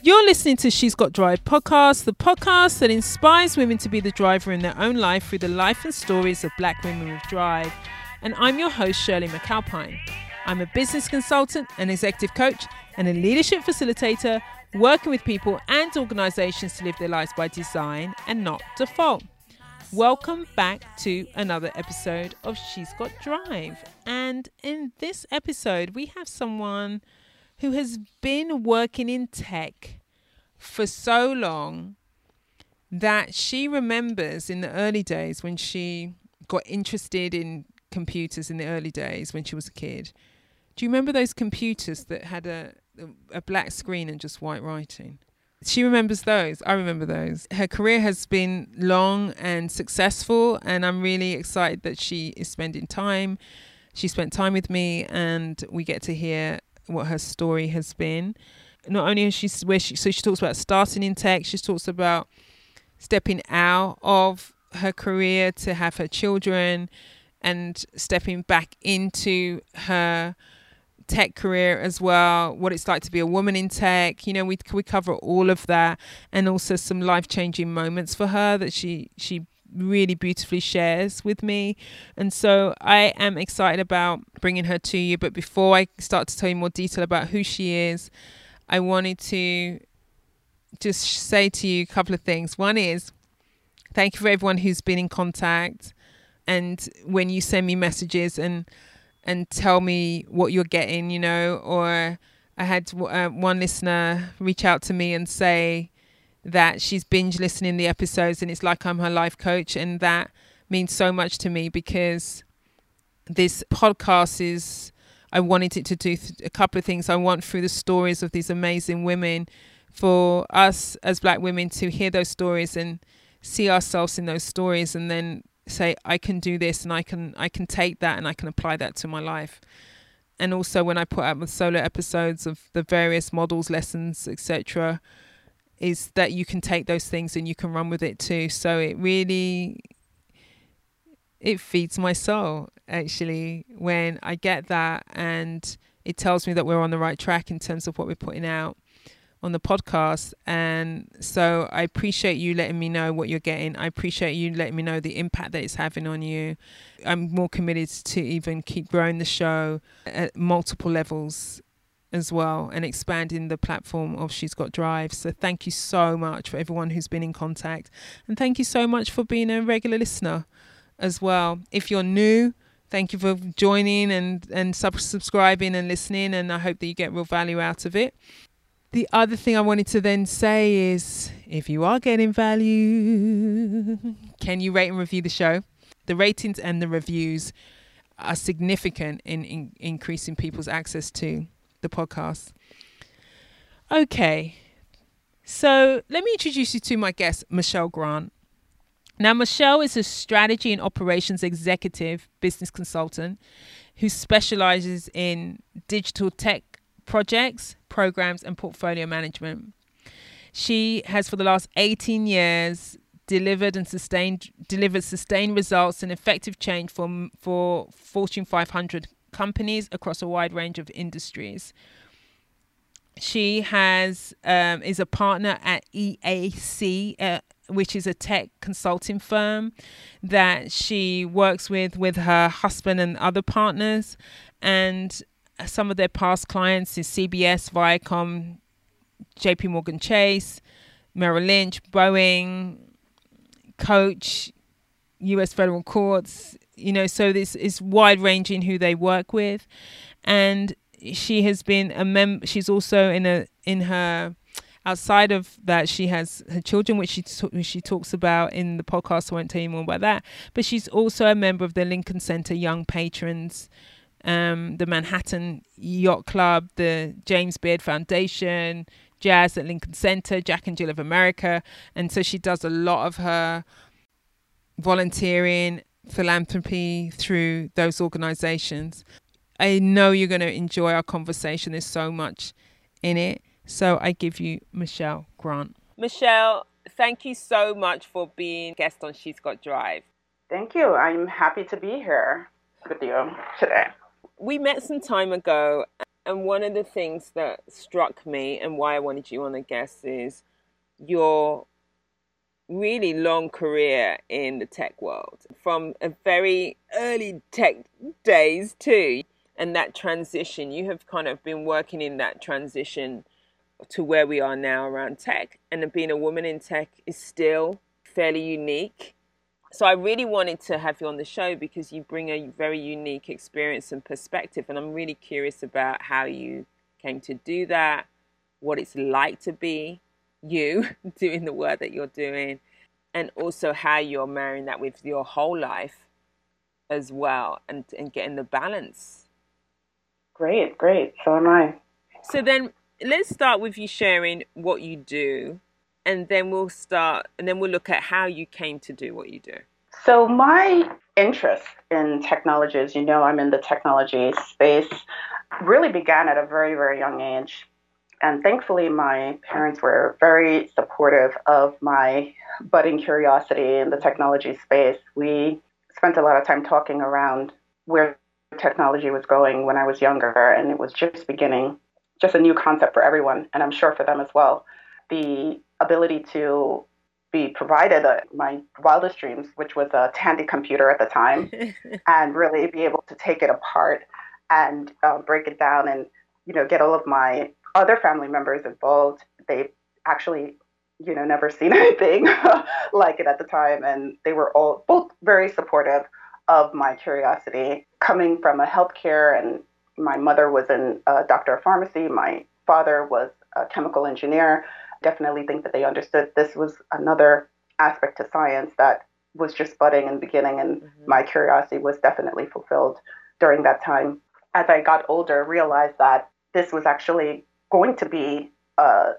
You're listening to She's Got Drive podcast, the podcast that inspires women to be the driver in their own life through the life and stories of black women with drive. And I'm your host, Shirley McAlpine. I'm a business consultant, an executive coach, and a leadership facilitator working with people and organizations to live their lives by design and not default. Welcome back to another episode of She's Got Drive. And in this episode, we have someone who has been working in tech for so long that she remembers in the early days when she got interested in computers in the early days when she was a kid. Do you remember those computers that had a a black screen and just white writing? She remembers those. I remember those. Her career has been long and successful, and I'm really excited that she is spending time. She spent time with me, and we get to hear what her story has been. Not only is she where she so she talks about starting in tech, she talks about stepping out of her career to have her children and stepping back into her tech career as well, what it's like to be a woman in tech. You know, we we cover all of that, and also some life changing moments for her that she she really beautifully shares with me. And so I am excited about bringing her to you. But before I start to tell you more detail about who she is, I wanted to just say to you a couple of things. One is thank you for everyone who's been in contact and when you send me messages and and tell me what you're getting, you know, or I had uh, one listener reach out to me and say, that she's binge listening the episodes and it's like I'm her life coach and that means so much to me because this podcast is I wanted it to do a couple of things. I want through the stories of these amazing women for us as black women to hear those stories and see ourselves in those stories and then say I can do this and I can I can take that and I can apply that to my life. And also when I put out the solo episodes of the various models, lessons, etc., is that you can take those things and you can run with it too. So it really it feeds my soul actually when I get that and it tells me that we're on the right track in terms of what we're putting out on the podcast. And so I appreciate you letting me know what you're getting. I appreciate you letting me know the impact that it's having on you. I'm more committed to even keep growing the show at multiple levels as well and expanding the platform of She's Got Drive. So thank you so much for everyone who's been in contact. And thank you so much for being a regular listener as well. If you're new, thank you for joining and, and sub- subscribing and listening. And I hope that you get real value out of it. The other thing I wanted to then say is if you are getting value, can you rate and review the show? The ratings and the reviews are significant in, in increasing people's access to the podcast. Okay, so let me introduce you to my guest, Michelle Grant. Now, Michelle is a strategy and operations executive business consultant who specializes in digital tech projects, programs, and portfolio management. She has, for the last 18 years, delivered and sustained delivered sustained results and effective change for for Fortune 500 companies across a wide range of industries. She has um, is a partner at EAC, uh, which is a tech consulting firm that she works with with her husband and other partners, and some of their past clients is CBS, Viacom, J.P. Morgan Chase, Merrill Lynch, Boeing, Coach, U.S. federal courts, you know, so this is wide ranging who they work with, and she has been a mem. She's also in a in her outside of that she has her children which she t- she talks about in the podcast. I won't tell you more about that. But she's also a member of the Lincoln Center Young Patrons um, the Manhattan Yacht Club the James Beard Foundation Jazz at Lincoln Center Jack and Jill of America. And so she does a lot of her volunteering philanthropy through those organizations. I know you're going to enjoy our conversation. There's so much in it. So I give you Michelle Grant. Michelle, thank you so much for being guest on She's Got Drive. Thank you. I'm happy to be here with you today. We met some time ago And one of the things that struck me and why I wanted you on the guest is your really long career in the tech world from a very early tech days too. And that transition you have kind of been working in that transition to where we are now around tech. And being a woman in tech is still fairly unique. So i really wanted to have you on the show because you bring a very unique experience and perspective. And i'm really curious about how you came to do that what it's like to be you doing the work that you're doing and also how you're marrying that with your whole life as well and, and getting the balance. Great, great. So am I. So then let's start with you sharing what you do and then we'll start and then we'll look at how you came to do what you do. So my interest in technology, as you know, I'm in the technology space, really began at a very, very young age. And thankfully, my parents were very supportive of my budding curiosity in the technology space. We spent a lot of time talking around where technology was going when I was younger, and it was just beginning, just a new concept for everyone, and I'm sure for them as well. The ability to be provided a, my wildest dreams, which was a Tandy computer at the time, and really be able to take it apart and uh, break it down and you know get all of my other family members involved. They actually, you know, never seen anything like it at the time, and they were all both very supportive of my curiosity. Coming from a healthcare, and my mother was a doctor of pharmacy. My father was a chemical engineer. Definitely think that they understood this was another aspect to science that was just budding and beginning, and mm-hmm. my curiosity was definitely fulfilled during that time. As I got older, realized that this was actually going to be a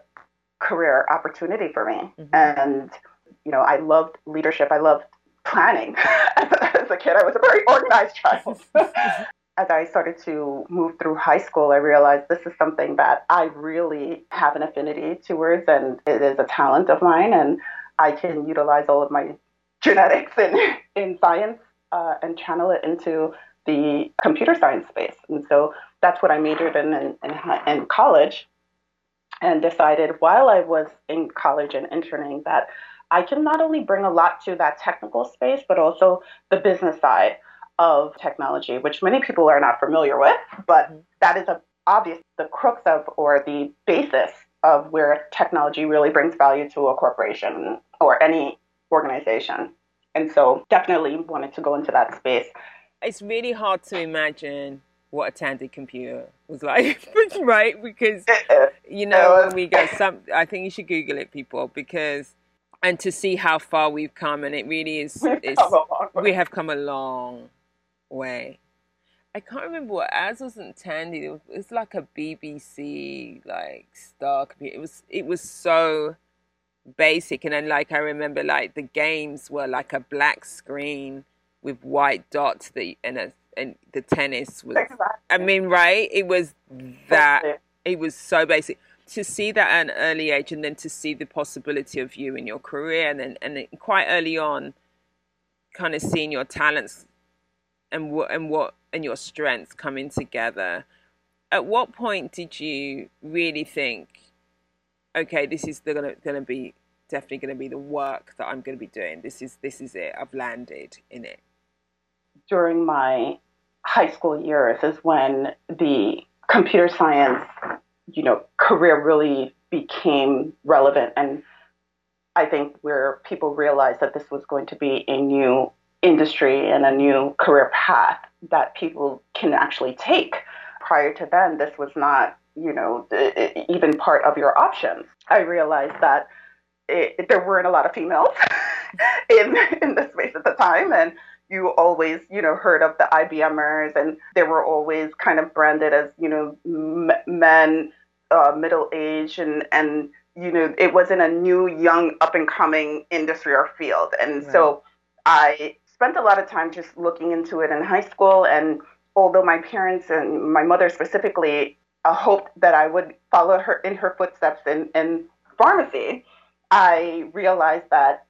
career opportunity for me. Mm-hmm. And, you know, I loved leadership. I loved planning. As a kid, I was a very organized child. As I started to move through high school, I realized this is something that I really have an affinity towards, and it is a talent of mine, and I can utilize all of my genetics in, in science uh, and channel it into the computer science space. And so that's what I majored in in, in, in college and decided while I was in college and interning that I can not only bring a lot to that technical space, but also the business side of technology, which many people are not familiar with, but mm-hmm. that is a, obvious the crux of or the basis of where technology really brings value to a corporation or any organization. And so definitely wanted to go into that space. It's really hard to imagine what a Tandy computer was like, right? Because you know when we go, some I think you should Google it, people, because and to see how far we've come, and it really is. we have come a long way. I can't remember what as wasn't Tandy. It was, it was like a BBC like star computer. It was it was so basic, and then like I remember like the games were like a black screen with white dots that and a and the tennis was. I mean, right? It was that it was so basic. To see that at an early age and then to see the possibility of you in your career and then and then quite early on kind of seeing your talents and what and what and your strengths coming together. At what point did you really think, okay, this is gonna gonna be definitely gonna be the work that I'm gonna be doing. This is this is it. I've landed in it. During my high school years is when the computer science, you know, career really became relevant. And I think where people realized that this was going to be a new industry and a new career path that people can actually take. Prior to then, this was not, you know, even part of your options. I realized that it, there weren't a lot of females in in the space at the time, and you always, you know, heard of the IBMers, and they were always kind of branded as, you know, m- men, uh, middle age, and and you know, it wasn't a new, young, up and coming industry or field, and right. so I spent a lot of time just looking into it in high school, and although my parents and my mother specifically uh, hoped that I would follow her in her footsteps in, in pharmacy, I realized that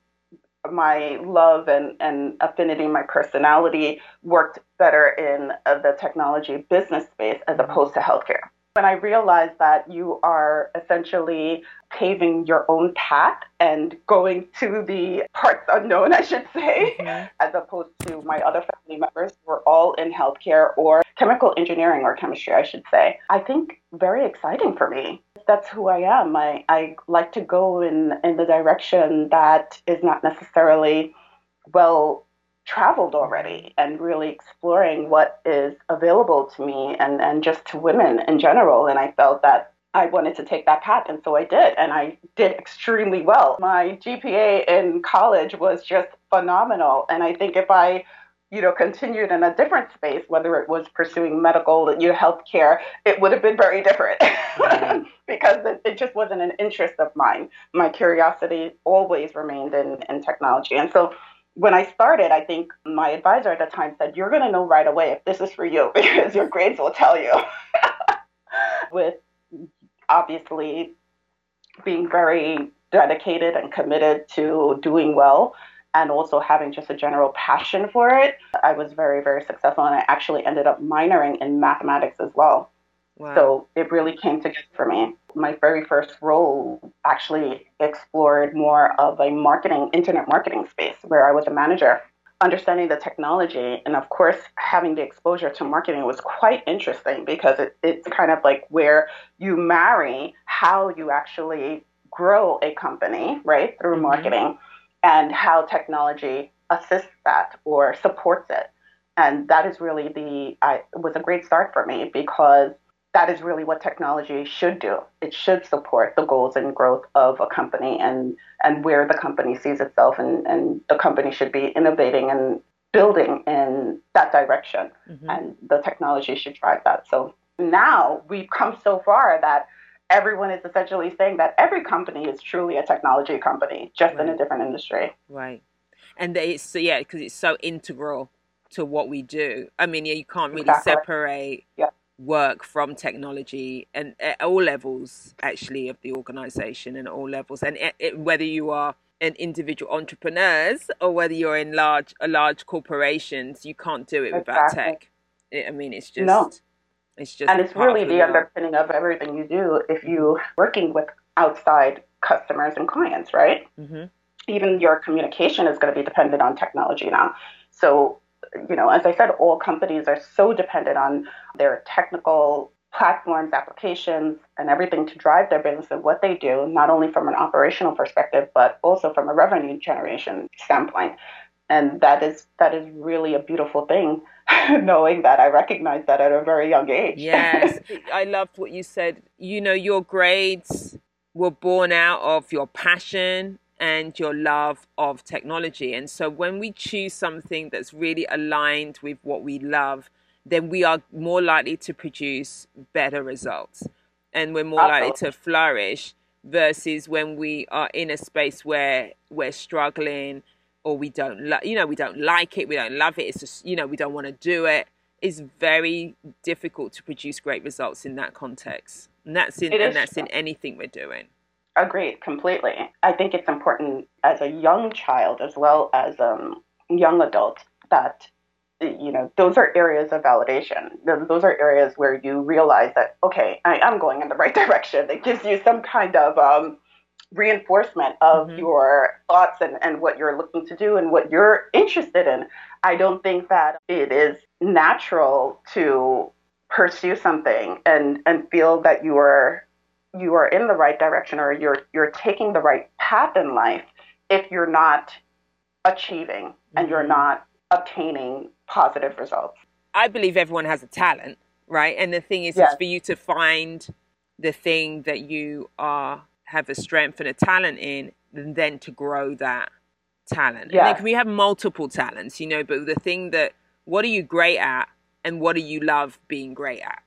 my love and, and affinity, my personality worked better in uh, the technology business space as mm-hmm. opposed to healthcare. When I realized that you are essentially paving your own path and going to the parts unknown, I should say, mm-hmm. as opposed to my other family members who are all in healthcare or chemical engineering or chemistry, I should say. I think very exciting for me. That's who I am. I, I like to go in, in the direction that is not necessarily well traveled already and really exploring what is available to me and, and just to women in general. And I felt that I wanted to take that path. And so I did. And I did extremely well. My GPA in college was just phenomenal. And I think if I you know, continued in a different space, whether it was pursuing medical, you know, healthcare, it would have been very different mm-hmm. because it, it, just wasn't an interest of mine. My curiosity always remained in, in technology. And so when I started, I think my advisor at the time said, You're going to know right away if this is for you because your grades will tell you. With obviously being very dedicated and committed to doing well and also having just a general passion for it, I was very, very successful. And I actually ended up minoring in mathematics as well. Wow. So it really came together for me. My very first role actually explored more of a marketing, internet marketing space where I was a manager. Understanding the technology and, of course, having the exposure to marketing was quite interesting because it, it's kind of like where you marry how you actually grow a company, right, through mm-hmm. marketing, and how technology assists that or supports it. And that is really the, I, was a great start for me because that is really what technology should do. It should support the goals and growth of a company and, and where the company sees itself, and, and the company should be innovating and building in that direction. Mm-hmm. And the technology should drive that. So now we've come so far that everyone is essentially saying that every company is truly a technology company, just right. in a different industry. Right. And they, so yeah, because it's so integral to what we do. I mean, yeah, you can't really exactly. separate. Yeah work from technology and at all levels actually of the organization and all levels and it, it, whether you are an individual entrepreneurs or whether you're in large a large corporations you can't do it without exactly. tech i mean it's just no. it's just and it's really the, the underpinning of everything you do if you working with outside customers and clients right mm-hmm. even your communication is going to be dependent on technology now so you know, as I said, all companies are so dependent on their technical platforms, applications, and everything to drive their business and what they do, not only from an operational perspective, but also from a revenue generation standpoint. And that is that is really a beautiful thing, knowing that I recognize that at a very young age. yes, I loved what you said. You know, your grades were born out of your passion and your love of technology. And so when we choose something that's really aligned with what we love, then we are more likely to produce better results. And we're more likely to flourish versus when we are in a space where we're struggling or we don't lo- you know we don't like it we don't love it it's just you know we don't want to do it. It's very difficult to produce great results in that context. And that's in and that's in anything we're doing Agreed, completely. I think it's important as a young child as well as um, young adult that you know those are areas of validation. Those are areas where you realize that okay, I am going in the right direction. It gives you some kind of um, reinforcement of mm-hmm. your thoughts and, and what you're looking to do and what you're interested in. I don't think that it is natural to pursue something and and feel that you are you are in the right direction or you're you're taking the right path in life if you're not achieving mm-hmm. and you're mm-hmm. not obtaining positive results. I believe everyone has a talent, right? And the thing is, yes. it's for you to find the thing that you are have a strength and a talent in, and then to grow that talent. Yes. And then we have multiple talents, you know, but the thing that what are you great at and what do you love being great at?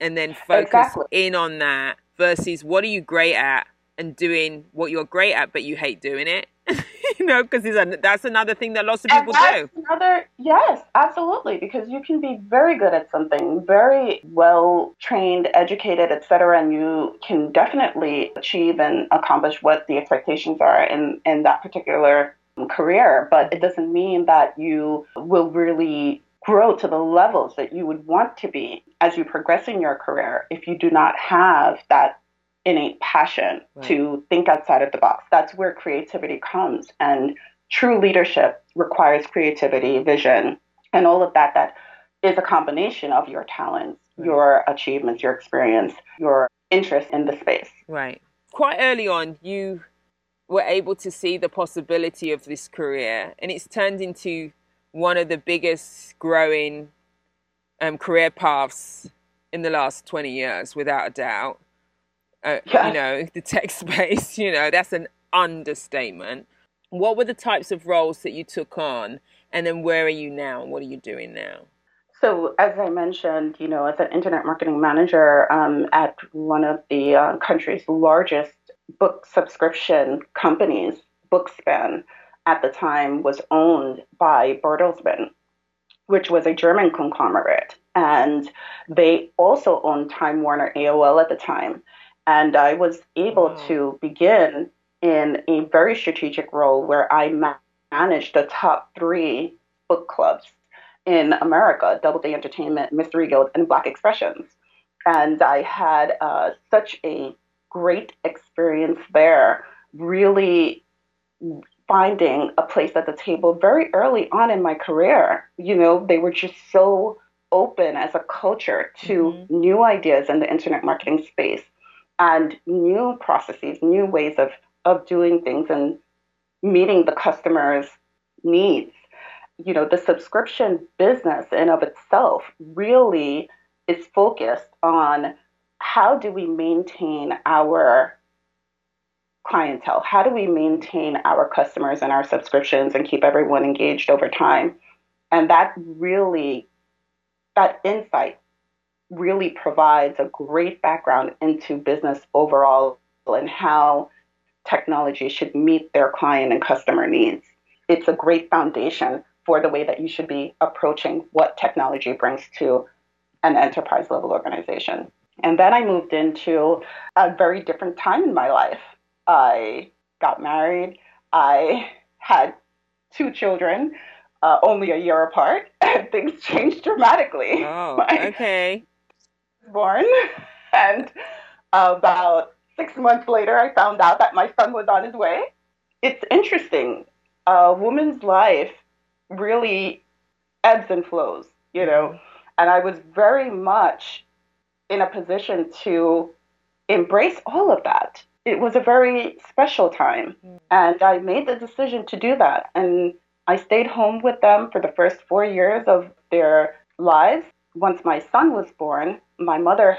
And then focus exactly. in on that versus what are you great at and doing what you're great at but you hate doing it? You know because that's another thing that lots of people do. another yes absolutely because you can be very good at something very well trained educated etc and you can definitely achieve and accomplish what the expectations are in in that particular career. But it doesn't mean that you will really grow to the levels that you would want to be as you progress in your career, if you do not have that innate passion right. to think outside of the box, that's where creativity comes. And true leadership requires creativity, vision, and all of that that is a combination of your talents, right. your achievements, your experience, your interest in the space. Right. Quite early on, you were able to see the possibility of this career, and it's turned into one of the biggest growing um, career paths in the last 20 years, without a doubt. Uh, yeah. You know, the tech space, you know, that's an understatement. What were the types of roles that you took on? And then where are you now? And what are you doing now? So, as I mentioned, you know, as an internet marketing manager um, at one of the uh, country's largest book subscription companies, Bookspan, at the time was owned by Bertelsmann, which was a German conglomerate. And they also owned Time Warner AOL at the time. And I was able wow. to begin in a very strategic role where I ma- managed the top three book clubs in America Doubleday Entertainment, Mystery Guild, and Black Expressions. And I had uh, such a great experience there, really finding a place at the table very early on in my career. You know, they were just so open as a culture to mm-hmm. new ideas in the internet marketing space and new processes, new ways of, of doing things and meeting the customer's needs. You know, the subscription business in of itself really is focused on how do we maintain our clientele? How do we maintain our customers and our subscriptions and keep everyone engaged over time? And that really, that insight really provides a great background into business overall and how technology should meet their client and customer needs. It's a great foundation for the way that you should be approaching what technology brings to an enterprise level organization. And then I moved into a very different time in my life. I got married. I had two children, uh, only a year apart, and things changed dramatically. Oh, my okay. Born, and about six months later, I found out that my son was on his way. It's interesting. A woman's life really ebbs and flows, you know, and I was very much in a position to embrace all of that. It was a very special time. Mm. And I made the decision to do that. And I stayed home with them for the first four years of their lives. Once my son was born, my mother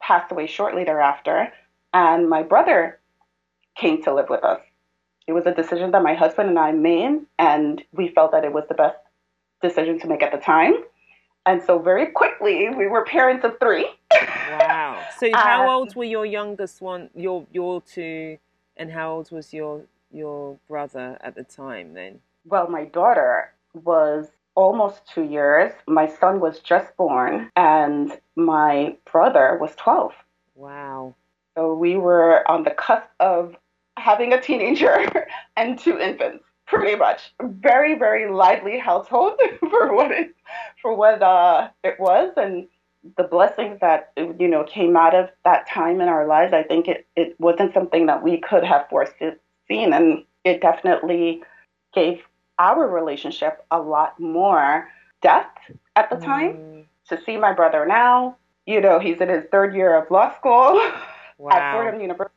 passed away shortly thereafter, and my brother came to live with us. It was a decision that my husband and I made, and we felt that it was the best decision to make at the time. And so very quickly, we were parents of three. wow. So how um, old were your youngest one, your your two, and how old was your your brother at the time then? Well, my daughter was almost two years. My son was just born, and my brother was 12. Wow. So we were on the cusp of having a teenager and two infants pretty much. Very very lively household for what it for what uh, it was. And the blessings that you know came out of that time in our lives i think it, it wasn't something that we could have foreseen and it definitely gave our relationship a lot more depth at the time. Mm. to see my brother now you know he's in his third year of law school wow. at fordham university.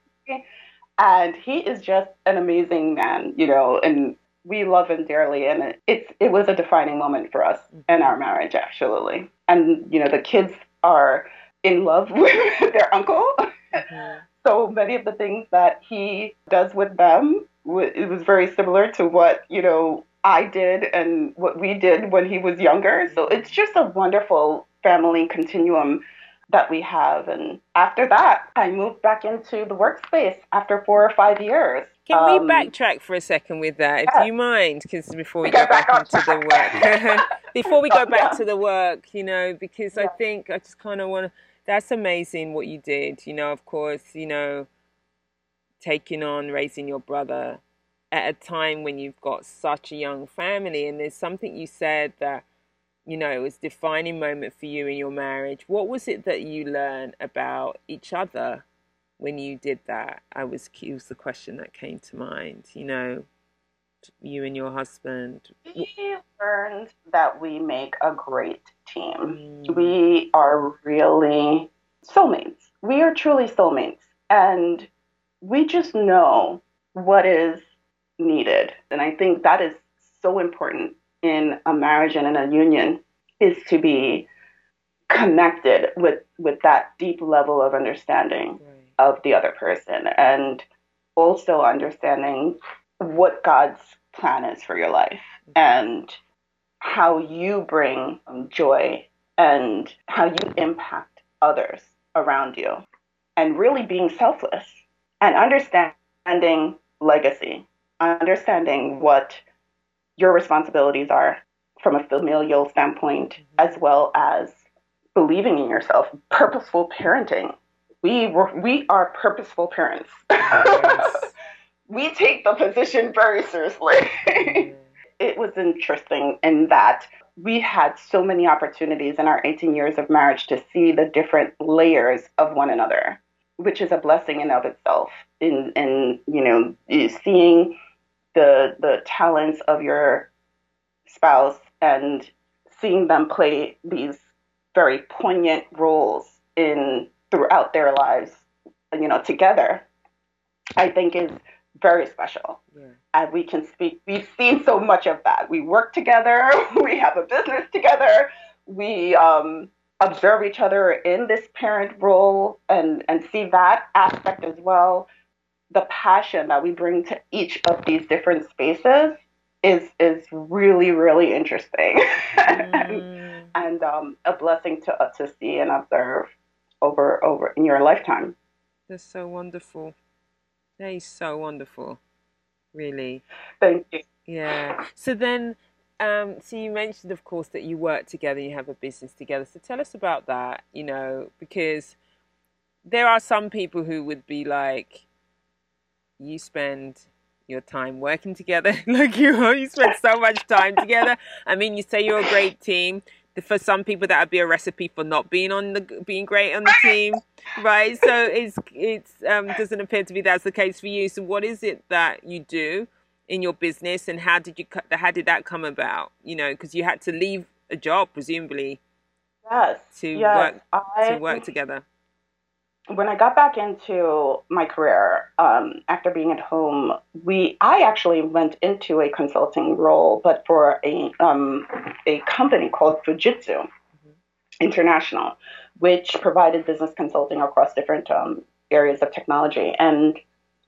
And he is just an amazing man, you know, and we love him dearly, and it, it's it was a defining moment for us mm-hmm. in our marriage, absolutely. And you know, the kids are in love with their uncle. Mm-hmm. so many of the things that he does with them, it was very similar to what you know I did and what we did when he was younger. So it's just a wonderful family continuum that we have. And after that, I moved back into the workspace after four or five years. Can um, we backtrack for a second with that, if yeah. you mind? Because before we, we go back, back into the work, before we go back to the work, you know, because yeah. I think I just kind of want to. That's amazing what you did. You know, of course, you know, taking on raising your brother at a time when you've got such a young family, and there's something you said that you know, it was defining moment for you in your marriage. What was it that you learned about each other when you did that? I was it was the question that came to mind. You know, you and your husband. We learned that we make a great team. Mm. We are really soulmates. We are truly soulmates, and we just know what is needed. And I think that is so important in a marriage and in a union is to be connected with with that deep level of understanding right. Of the other person and also understanding what God's plan is for your life mm-hmm. and how you bring joy and how you impact others around you and really being selfless and understanding legacy understanding what your responsibilities are from a familial standpoint, mm-hmm. as well as believing in yourself, purposeful parenting. We we are purposeful parents. Yes. we take the position very seriously. It was interesting in that we had so many opportunities in our 18 years of marriage to see the different layers of one another, which is a blessing in of itself. In, in you know, seeing the the talents of your spouse and seeing them play these very poignant roles in throughout their lives, you know, together, I think is very special. Yeah. And we can speak, we've seen so much of that. We work together, we have a business together, we um, observe each other in this parent role and, and see that aspect as well the passion that we bring to each of these different spaces is is really really interesting mm. and, and um, a blessing to uh, to see and observe over over in your lifetime. That's so wonderful. That is so wonderful, really. Thank you. Yeah. So then, um, so you mentioned, of course, that you work together, you have a business together. So tell us about that. You know, because there are some people who would be like, you spend your time working together. like you, you spend so much time together. I mean, you say you're a great team. For some people, that would be a recipe for not being on the being great on the team, right? So it's it's um, doesn't appear to be that's the case for you. So what is it that you do in your business, and how did you how did that come about? You know, because you had to leave a job, presumably. Yes. To yes, work I, to work together when I got back into my career um, after being at home, we I actually went into a consulting role, but for a um, a company called Fujitsu mm-hmm. International, which provided business consulting across different um, areas of technology. And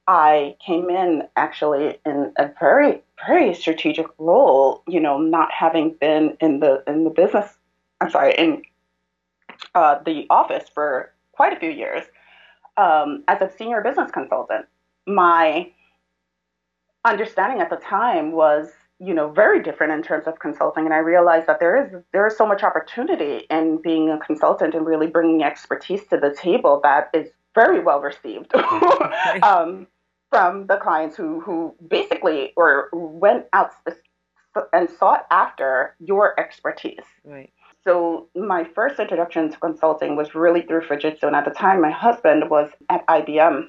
I came in actually in a very very strategic role. You know, not having been in the in the business. I'm sorry, in uh, the office for quite a few years um, as a senior business consultant. My understanding at the time was you know very different in terms of consulting. And i realized that there is there is so much opportunity in being a consultant and really bringing expertise to the table that is very well received um, from the clients who who basically or went out and sought after your expertise. Right so my first introduction to consulting was really through Fujitsu. And at the time, my husband was at IBM.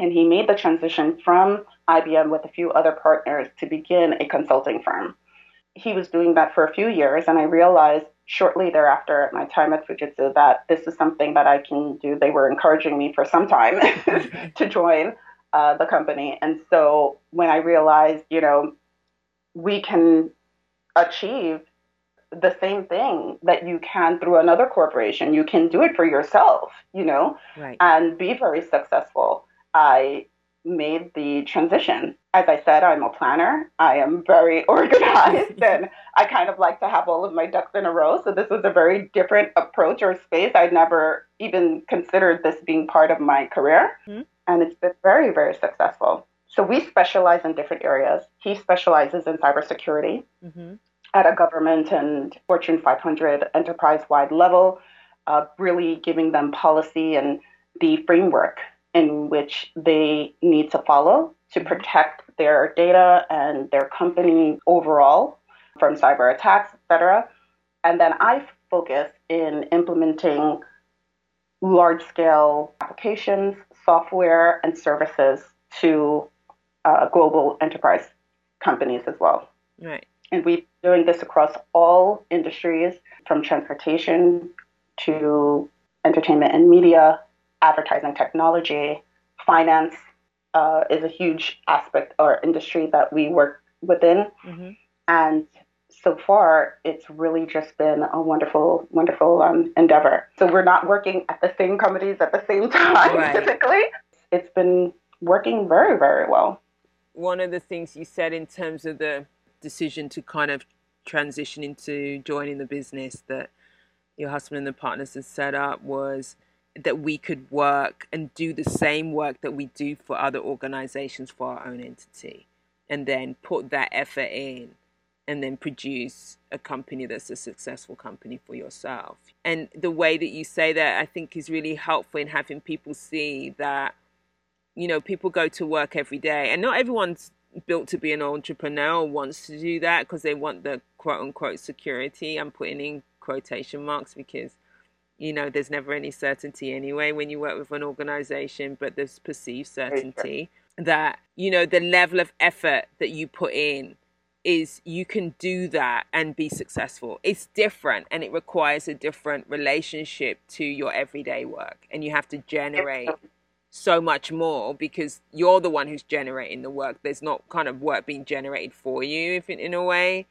And he made the transition from IBM with a few other partners to begin a consulting firm. He was doing that for a few years, and I realized shortly thereafter at my time at Fujitsu that this is something that I can do. They were encouraging me for some time to join uh, the company. And so when I realized, you know, we can achieve the same thing that you can through another corporation. You can do it for yourself, you know, right. and be very successful. I made the transition. As I said, I'm a planner. I am very organized and I kind of like to have all of my ducks in a row. So this was a very different approach or space. I'd never even considered this being part of my career. Mm-hmm. And it's been very, very successful. So we specialize in different areas. He specializes in cybersecurity. Mm-hmm at a government and Fortune 500 enterprise wide level, uh, really giving them policy and the framework in which they need to follow to protect their data and their company overall from cyber attacks, etc. And then I focus in implementing large scale applications, software, and services to uh, global enterprise companies as well. Right. And we're doing this across all industries from transportation to entertainment and media, advertising technology, finance uh, is a huge aspect or industry that we work within. Mm-hmm. And so far, it's really just been a wonderful, wonderful um, endeavor. So we're not working at the same companies at the same time, right. typically. It's been working very, very well. One of the things you said in terms of the decision to kind of transition into joining the business that your husband and the partners had set up was that we could work and do the same work that we do for other organizations for our own entity and then put that effort in and then produce a company that's a successful company for yourself. And the way that you say that, I think, is really helpful in having people see that, you know, people go to work every day, and not everyone's built to be an entrepreneur wants to do that because they want the quote unquote security. I'm putting in quotation marks because, you know, there's never any certainty anyway when you work with an organization, but there's perceived certainty that, you know, the level of effort that you put in is you can do that and be successful. It's different and it requires a different relationship to your everyday work. And you have to generate so much more because you're the one who's generating the work. There's not kind of work being generated for you, if in, in a way.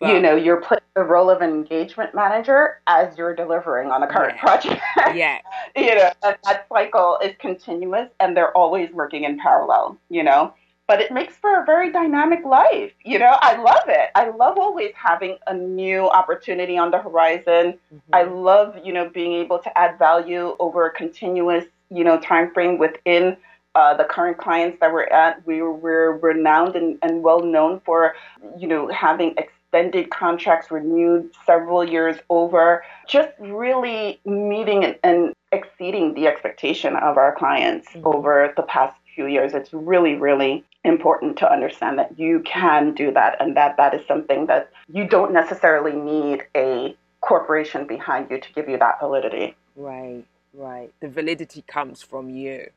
But, you know, you're playing the role of engagement manager as you're delivering on a current yeah. project. Yeah. you know, that, that cycle is continuous and they're always working in parallel, you know but it makes for a very dynamic life. You know, I love it. I love always having a new opportunity on the horizon. Mm-hmm. I love, you know, being able to add value over a continuous, you know, time frame within uh, the current clients that we're at. We, we're renowned and, and well known for, you know, having extended contracts renewed several years over, just really meeting and, and exceeding the expectation of our clients mm-hmm. over the past few years. It's really, really important to understand that you can do that and that that is something that you don't necessarily need a corporation behind you to give you that validity. Right, right. The validity comes from you,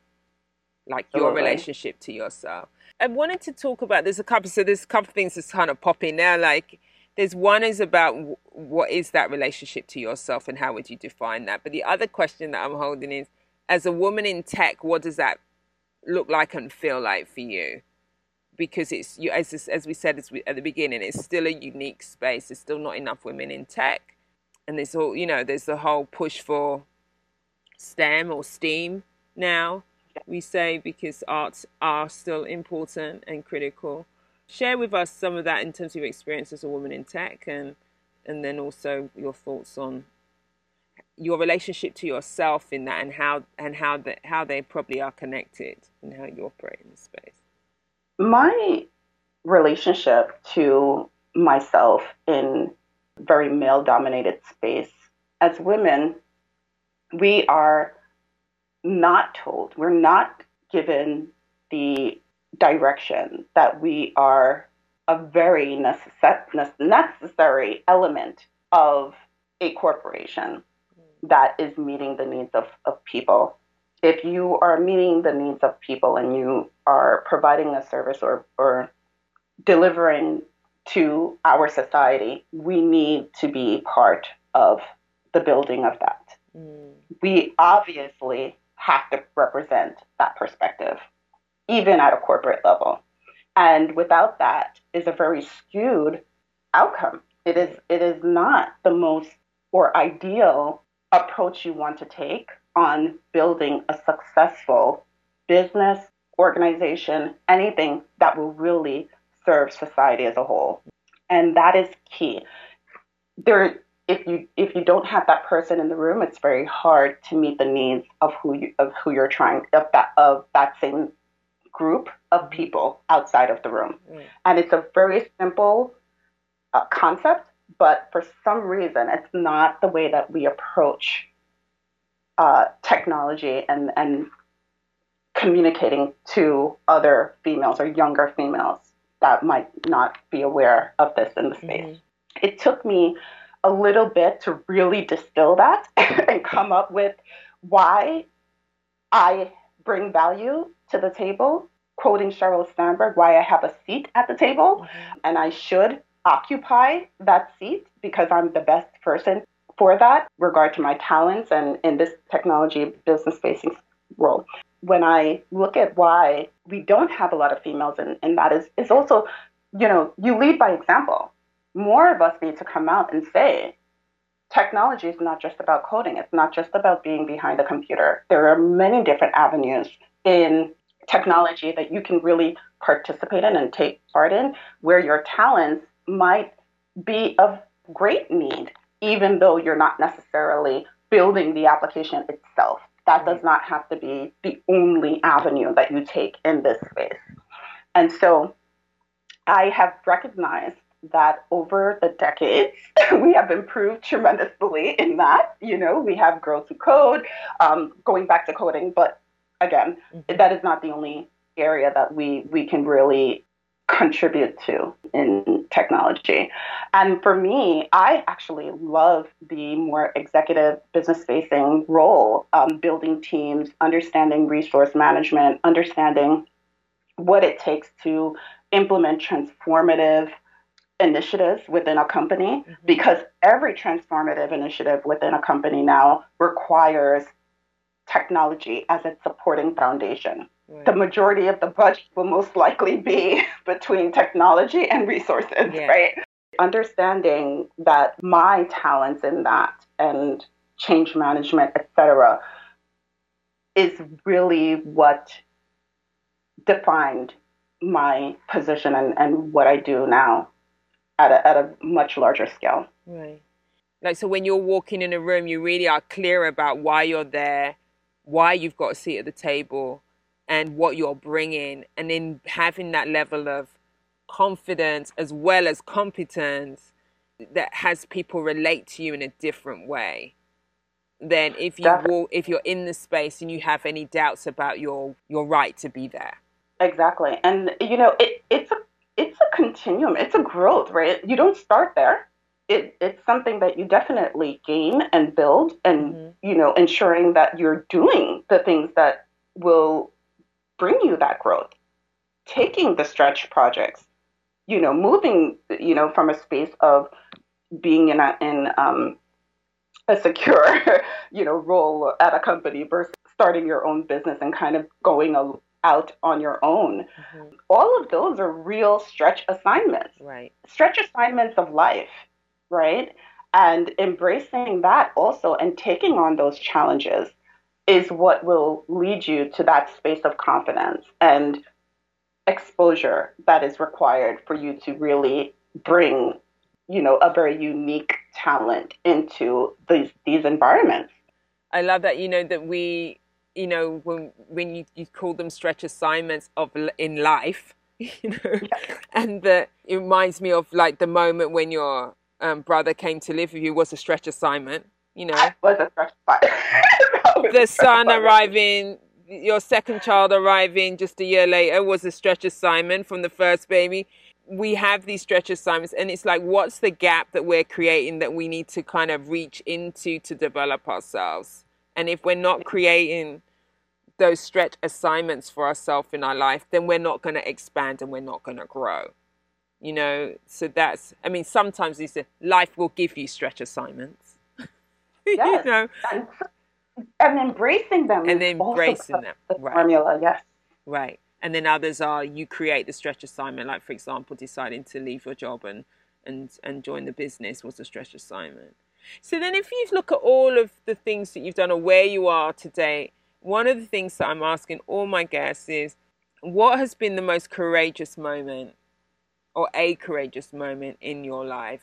like your relationship to yourself. I wanted to talk about. There's a couple. So there's a couple of things that's kind of popping now. Like there's one is about what is that relationship to yourself and how would you define that. But the other question that I'm holding is, as a woman in tech, what does that look like and feel like for you? because it's you as as we said at the beginning, it's still a unique space. There's still not enough women in tech, and there's all you know. There's the whole push for STEM or STEAM now. We say because arts are still important and critical. Share with us some of that in terms of your experience as a woman in tech, and and then also your thoughts on your relationship to yourself in that, and how and how that how they probably are connected, and how you operate in the space my relationship to myself in very male dominated space as women we are not told we're not given the direction that we are a very necessary element of a corporation that is meeting the needs of, of people if you are meeting the needs of people and you are providing a service or, or delivering to our society, we need to be part of the building of that. Mm. We obviously have to represent that perspective, even at a corporate level. And without that is a very skewed outcome. It is it is not the most or ideal approach you want to take on building a successful business, organization, anything that will really serve society as a whole. And that is key. There if you if you don't have that person in the room, it's very hard to meet the needs of who you of who you're trying of that of that same group of people outside of the room. Mm. And it's a very simple uh, concept, but for some reason, it's not the way that we approach uh, technology and, and communicating to other females or younger females that might not be aware of this in the space. Mm-hmm. It took me a little bit to really distill that and come up with why I bring value to the table, quoting Sheryl Sandberg, why I have a seat at the table mm-hmm. and I should occupy that seat because I'm the best person for that, regard to my talents and in this technology business facing role. When I look at why we don't have a lot of females and, in that is, is also, you know, you lead by example. More of us need to come out and say, technology is not just about coding. It's not just about being behind a computer. There are many different avenues in technology that you can really participate in and take part in where your talents might be of great need, even though you're not necessarily building the application itself. That does not have to be the only avenue that you take in this space. And so I have recognized that over the decades, we have improved tremendously in that. You know, we have Girls Who Code, um, going back to coding, but again, mm-hmm. that is not the only area that we, we can really contribute to in technology. And for me, I actually love the more executive business facing role, um, building teams, understanding resource management, understanding what it takes to implement transformative initiatives within a company mm-hmm. because every transformative initiative within a company now requires technology as its supporting foundation. Right. The majority of the budget will most likely be between technology and resources, yeah. right? Understanding that my talents in that and change management, etc., is really what defined my position and, and what I do now at a, at a much larger scale. Right. Like, so when you're walking in a room, you really are clear about why you're there, why you've got a seat at the table, and what you're bringing. And then having that level of confidence as well as competence that has people relate to you in a different way than if you walk, if you're in the space and you have any doubts about your your right to be there. Exactly. And you know, it, it's a it's a continuum. It's a growth, right? You don't start there. It, it's something that you definitely gain and build, and mm-hmm. you know, ensuring that you're doing the things that will bring you that growth. Taking the stretch projects, you know, moving, you know, from a space of being in a in um, a secure, you know, role at a company versus starting your own business and kind of going a, out on your own. Mm-hmm. All of those are real stretch assignments. Right. Stretch assignments of life, right? And embracing that also and taking on those challenges is what will lead you to that space of confidence and exposure that is required for you to really bring, you know, a very unique talent into these these environments. I love that you know that we you know, when when you, you call them stretch assignments of in life, you know, yeah. and that it reminds me of like the moment when your um, brother came to live with you was a stretch assignment. You know, was a stretch assignment. the son arriving, your second child arriving just a year later was a stretch assignment from the first baby. We have these stretch assignments, and it's like, what's the gap that we're creating that we need to kind of reach into to develop ourselves? And if we're not creating those stretch assignments for ourselves in our life, then we're not going to expand and we're not going to grow. You know, so that's, I mean, sometimes life will give you stretch assignments. Yes. you know, and, and embracing them. And embracing them. The right. formula, yes. Right. And then others are you create the stretch assignment, like for example, deciding to leave your job and and and join the business was a stretch assignment. So then, if you look at all of the things that you've done or where you are today, one of the things that I'm asking all my guests is what has been the most courageous moment or a courageous moment in your life?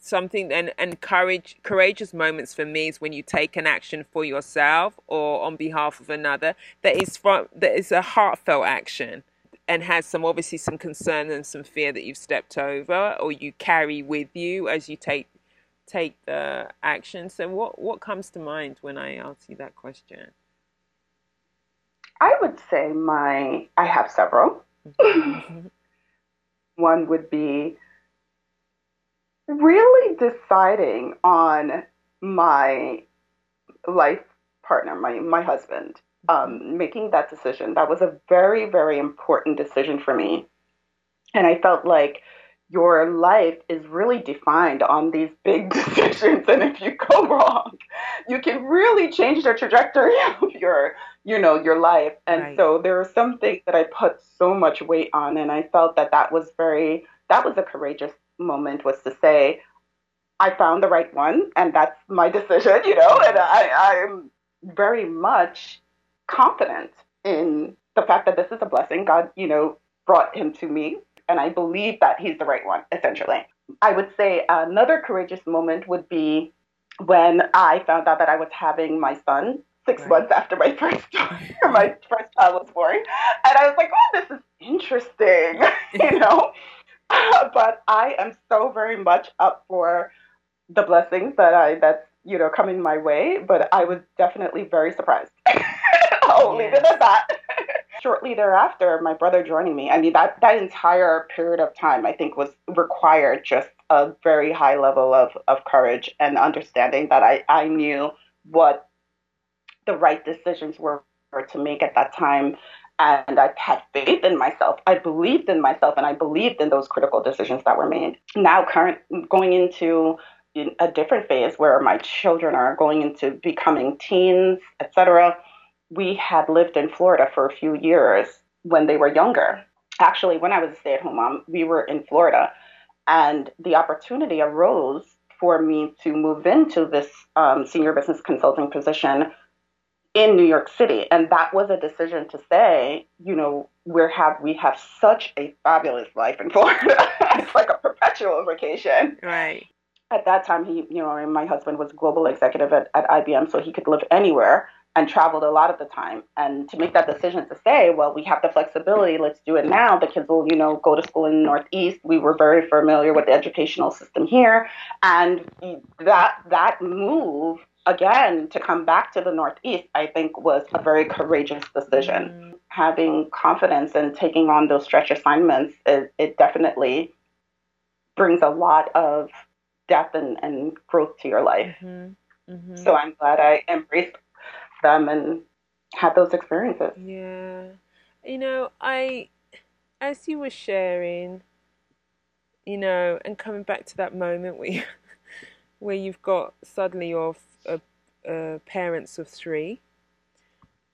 Something and, and courage courageous moments for me is when you take an action for yourself or on behalf of another that is from that is a heartfelt action and has some obviously some concern and some fear that you've stepped over or you carry with you as you take take the action. So what what comes to mind when I ask you that question? I would say my, I have several. Mm-hmm. One would be really deciding on my life partner, my, my husband, um, making that decision, that was a very, very important decision for me. And I felt like your life is really defined on these big decisions. And if you go wrong, you can really change the trajectory of your, you know, your life. And right. so there are some things that I put so much weight on. And I felt that that was very, that was a courageous moment was to say, I found the right one and that's my decision, you know, and I, I'm very much confident in the fact that this is a blessing. God, you know, brought him to me and I believe that he's the right one, essentially. I would say another courageous moment would be when I found out that I was having my son six right. months after my first my first child was born, and I was like, "Oh, this is interesting," you know. but I am so very much up for the blessings that I that's you know coming my way. But I was definitely very surprised. I'll leave it at that. Shortly thereafter, my brother joining me. I mean that that entire period of time I think was required just a very high level of, of courage and understanding that I, I knew what the right decisions were to make at that time and I had faith in myself. I believed in myself and I believed in those critical decisions that were made. Now, current going into a different phase where my children are going into becoming teens, etc. We had lived in Florida for a few years when they were younger. Actually, when I was a stay-at-home mom, we were in Florida, and the opportunity arose for me to move into this um, senior business consulting position in New York City. And that was a decision to say, you know, we have we have such a fabulous life in Florida. it's like a perpetual vacation. Right. At that time, he, you know, my husband was global executive at, at IBM, so he could live anywhere and traveled a lot of the time. And to make that decision to say, well, we have the flexibility, let's do it now. The kids will, you know, go to school in the Northeast. We were very familiar with the educational system here, and that that move again, to come back to the Northeast, I think was a very courageous decision. Mm. Having confidence and taking on those stretch assignments, it, it definitely brings a lot of depth and, and growth to your life. Mm-hmm. Mm-hmm. So I'm glad I embraced them and had those experiences. Yeah. You know, I, as you were sharing, you know, and coming back to that moment where, you, where you've got suddenly your uh, parents of three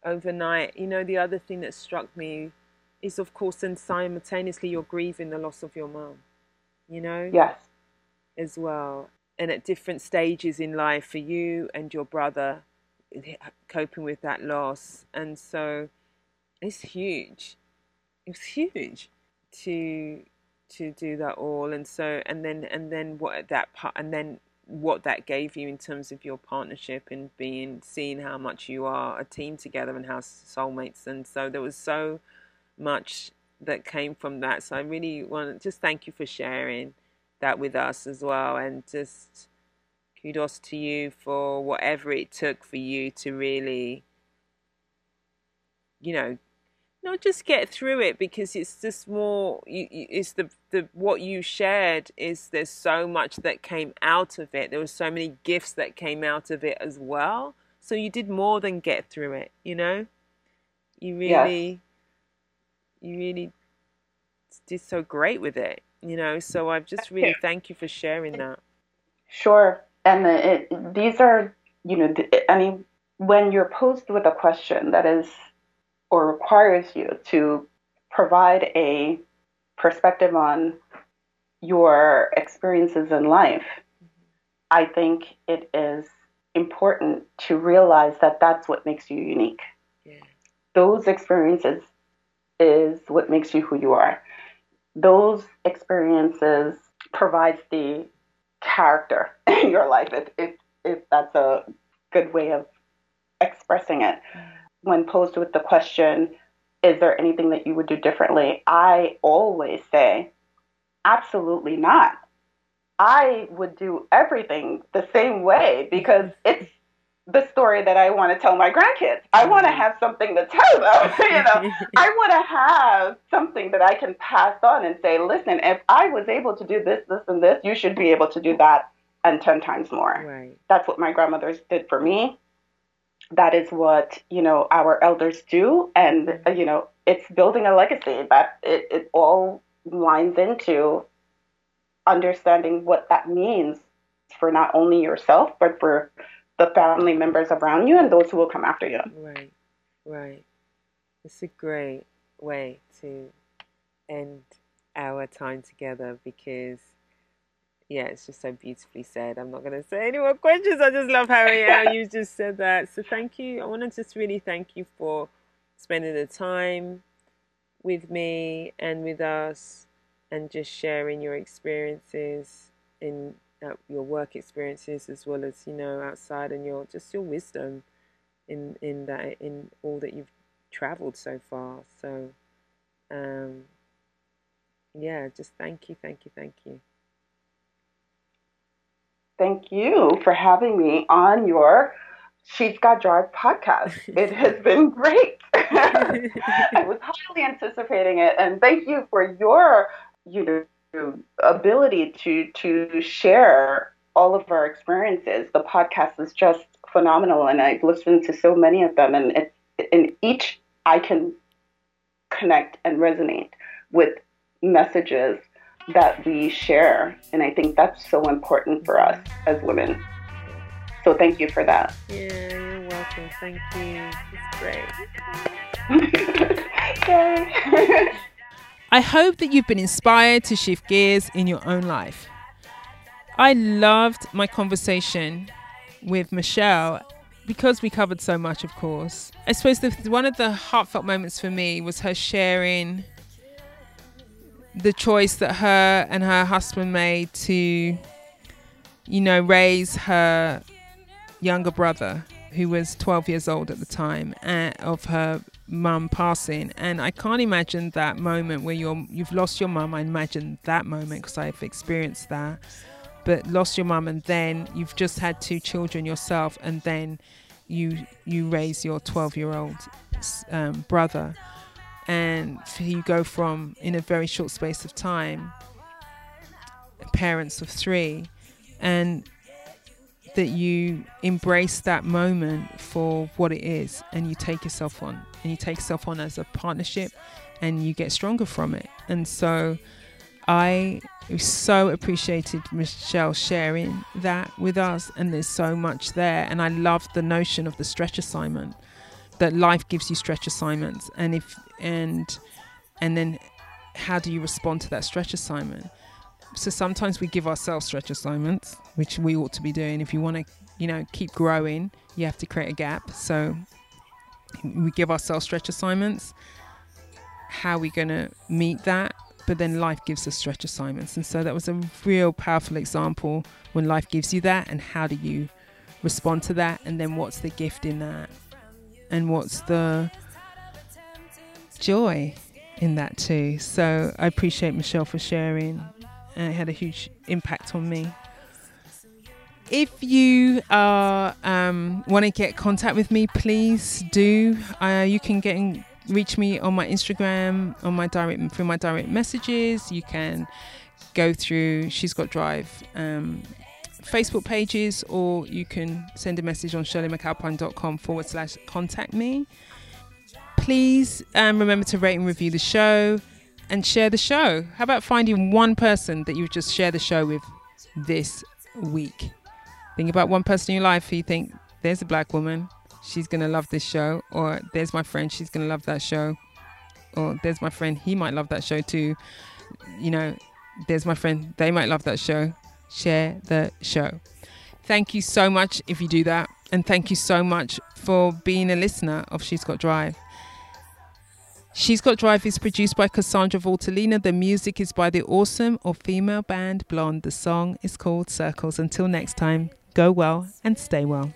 overnight. You know, the other thing that struck me is, of course, and simultaneously you're grieving the loss of your mom. You know. Yes. As well, and at different stages in life for you and your brother, Uh, coping with that loss, and so it's huge. It's huge to to do that all, and so and then and then what that part, and then what that gave you in terms of your partnership and being seeing how much you are a team together and how soulmates. And so there was so much that came from that. So i really want to just thank you for sharing that with us as well and just kudos to you for whatever it took for you to really you know not just get through it because it's just more it's the the what you shared is there's so much that came out of it. There were so many gifts that came out of it as well. So you did more than get through it you know? You really you really did so great with it you know? So i've just really thank you for sharing that. Sure and it, these are you know i mean when you're posed with a question that is or requires you to provide a perspective on your experiences in life, I think it is important to realize that that's what makes you unique. Yeah. Those experiences is what makes you who you are. Those experiences provides the character in your life if, if, if that's a good way of expressing it. When posed with the question, is there anything that you would do differently? I always say, absolutely not. I would do everything the same way because it's the story that I want to tell my grandkids. I want to mm. have something to tell them. you know, I want to have something that I can pass on and say, listen, if I was able to do this, this, and this, you should be able to do that and 10 times more. Right. That's what my grandmothers did for me. That is what, you know, our elders do. And, uh, you know, it's building a legacy that it, it all lines into understanding what that means for not only yourself, but for the family members around you and those who will come after you. Right, right. It's a great way to end our time together because, yeah, it's just so beautifully said. I'm not going to say any more questions. I just love how, how you just said that. So thank you. I want to just really thank you for spending the time with me and with us and just sharing your experiences in uh, your work experiences as well as you know outside and your just your wisdom in in that in all that you've traveled so far so um yeah just thank you thank you thank you thank you for having me on your She's Got Drive podcast. It has been great. I was highly anticipating it, and thank you for your, you know, ability to to share all of our experiences. The podcast is just phenomenal, and I've listened to so many of them, and it, in each I can connect and resonate with messages that we share, and I think that's so important for us as women. So thank you for that. Yeah, you're welcome. Thank you. It's great. I hope that you've been inspired to shift gears in your own life. I loved my conversation with Michelle because we covered so much, of course. I suppose the, one of the heartfelt moments for me was her sharing the choice that her and her husband made to, you know, raise her younger brother, who was 12 years old at the time, uh, of her mum passing. And i can't imagine that moment where you're you've lost your mum. I imagine that moment because i've experienced that. But lost your mum and then you've just had two children yourself and then you you raise your 12 year old um, brother. And you go from in a very short space of time parents of three. And that you embrace that moment for what it is and you take yourself on and you take yourself on as a partnership and you get stronger from it. And so I so appreciated Michelle sharing that with us and there's so much there. And I love the notion of the stretch assignment that life gives you stretch assignments. And if and and then how do you respond to that stretch assignment so sometimes we give ourselves stretch assignments, which we ought to be doing. If you want to, you know, keep growing, you have to create a gap. So we give ourselves stretch assignments. How are we going to meet that? But then life gives us stretch assignments. And so that was a real powerful example when life gives you that and how do you respond to that? And then what's the gift in that? And what's the joy in that too? So I appreciate Michelle for sharing and it had a huge impact on me. If you um, want to get contact with me, please do. Uh, you can get in, reach me on my Instagram, on my direct through my direct messages. You can go through She's Got Drive um, Facebook pages, or you can send a message on shirleymcalpine.com forward slash contact me. Please um, remember to rate and review the show and share the show. How about finding one person that you just share the show with this week? Think about one person in your life who you think there's a black woman, she's gonna love this show, or there's my friend, she's gonna love that show, or there's my friend, he might love that show too. You know, there's my friend, they might love that show. Share the show. Thank you so much if you do that, and thank you so much for being a listener of She's Got Drive. She's Got Drive is produced by Cassandra Voltalina. The music is by the awesome or female band Blonde. The song is called Circles. Until next time, go well and stay well.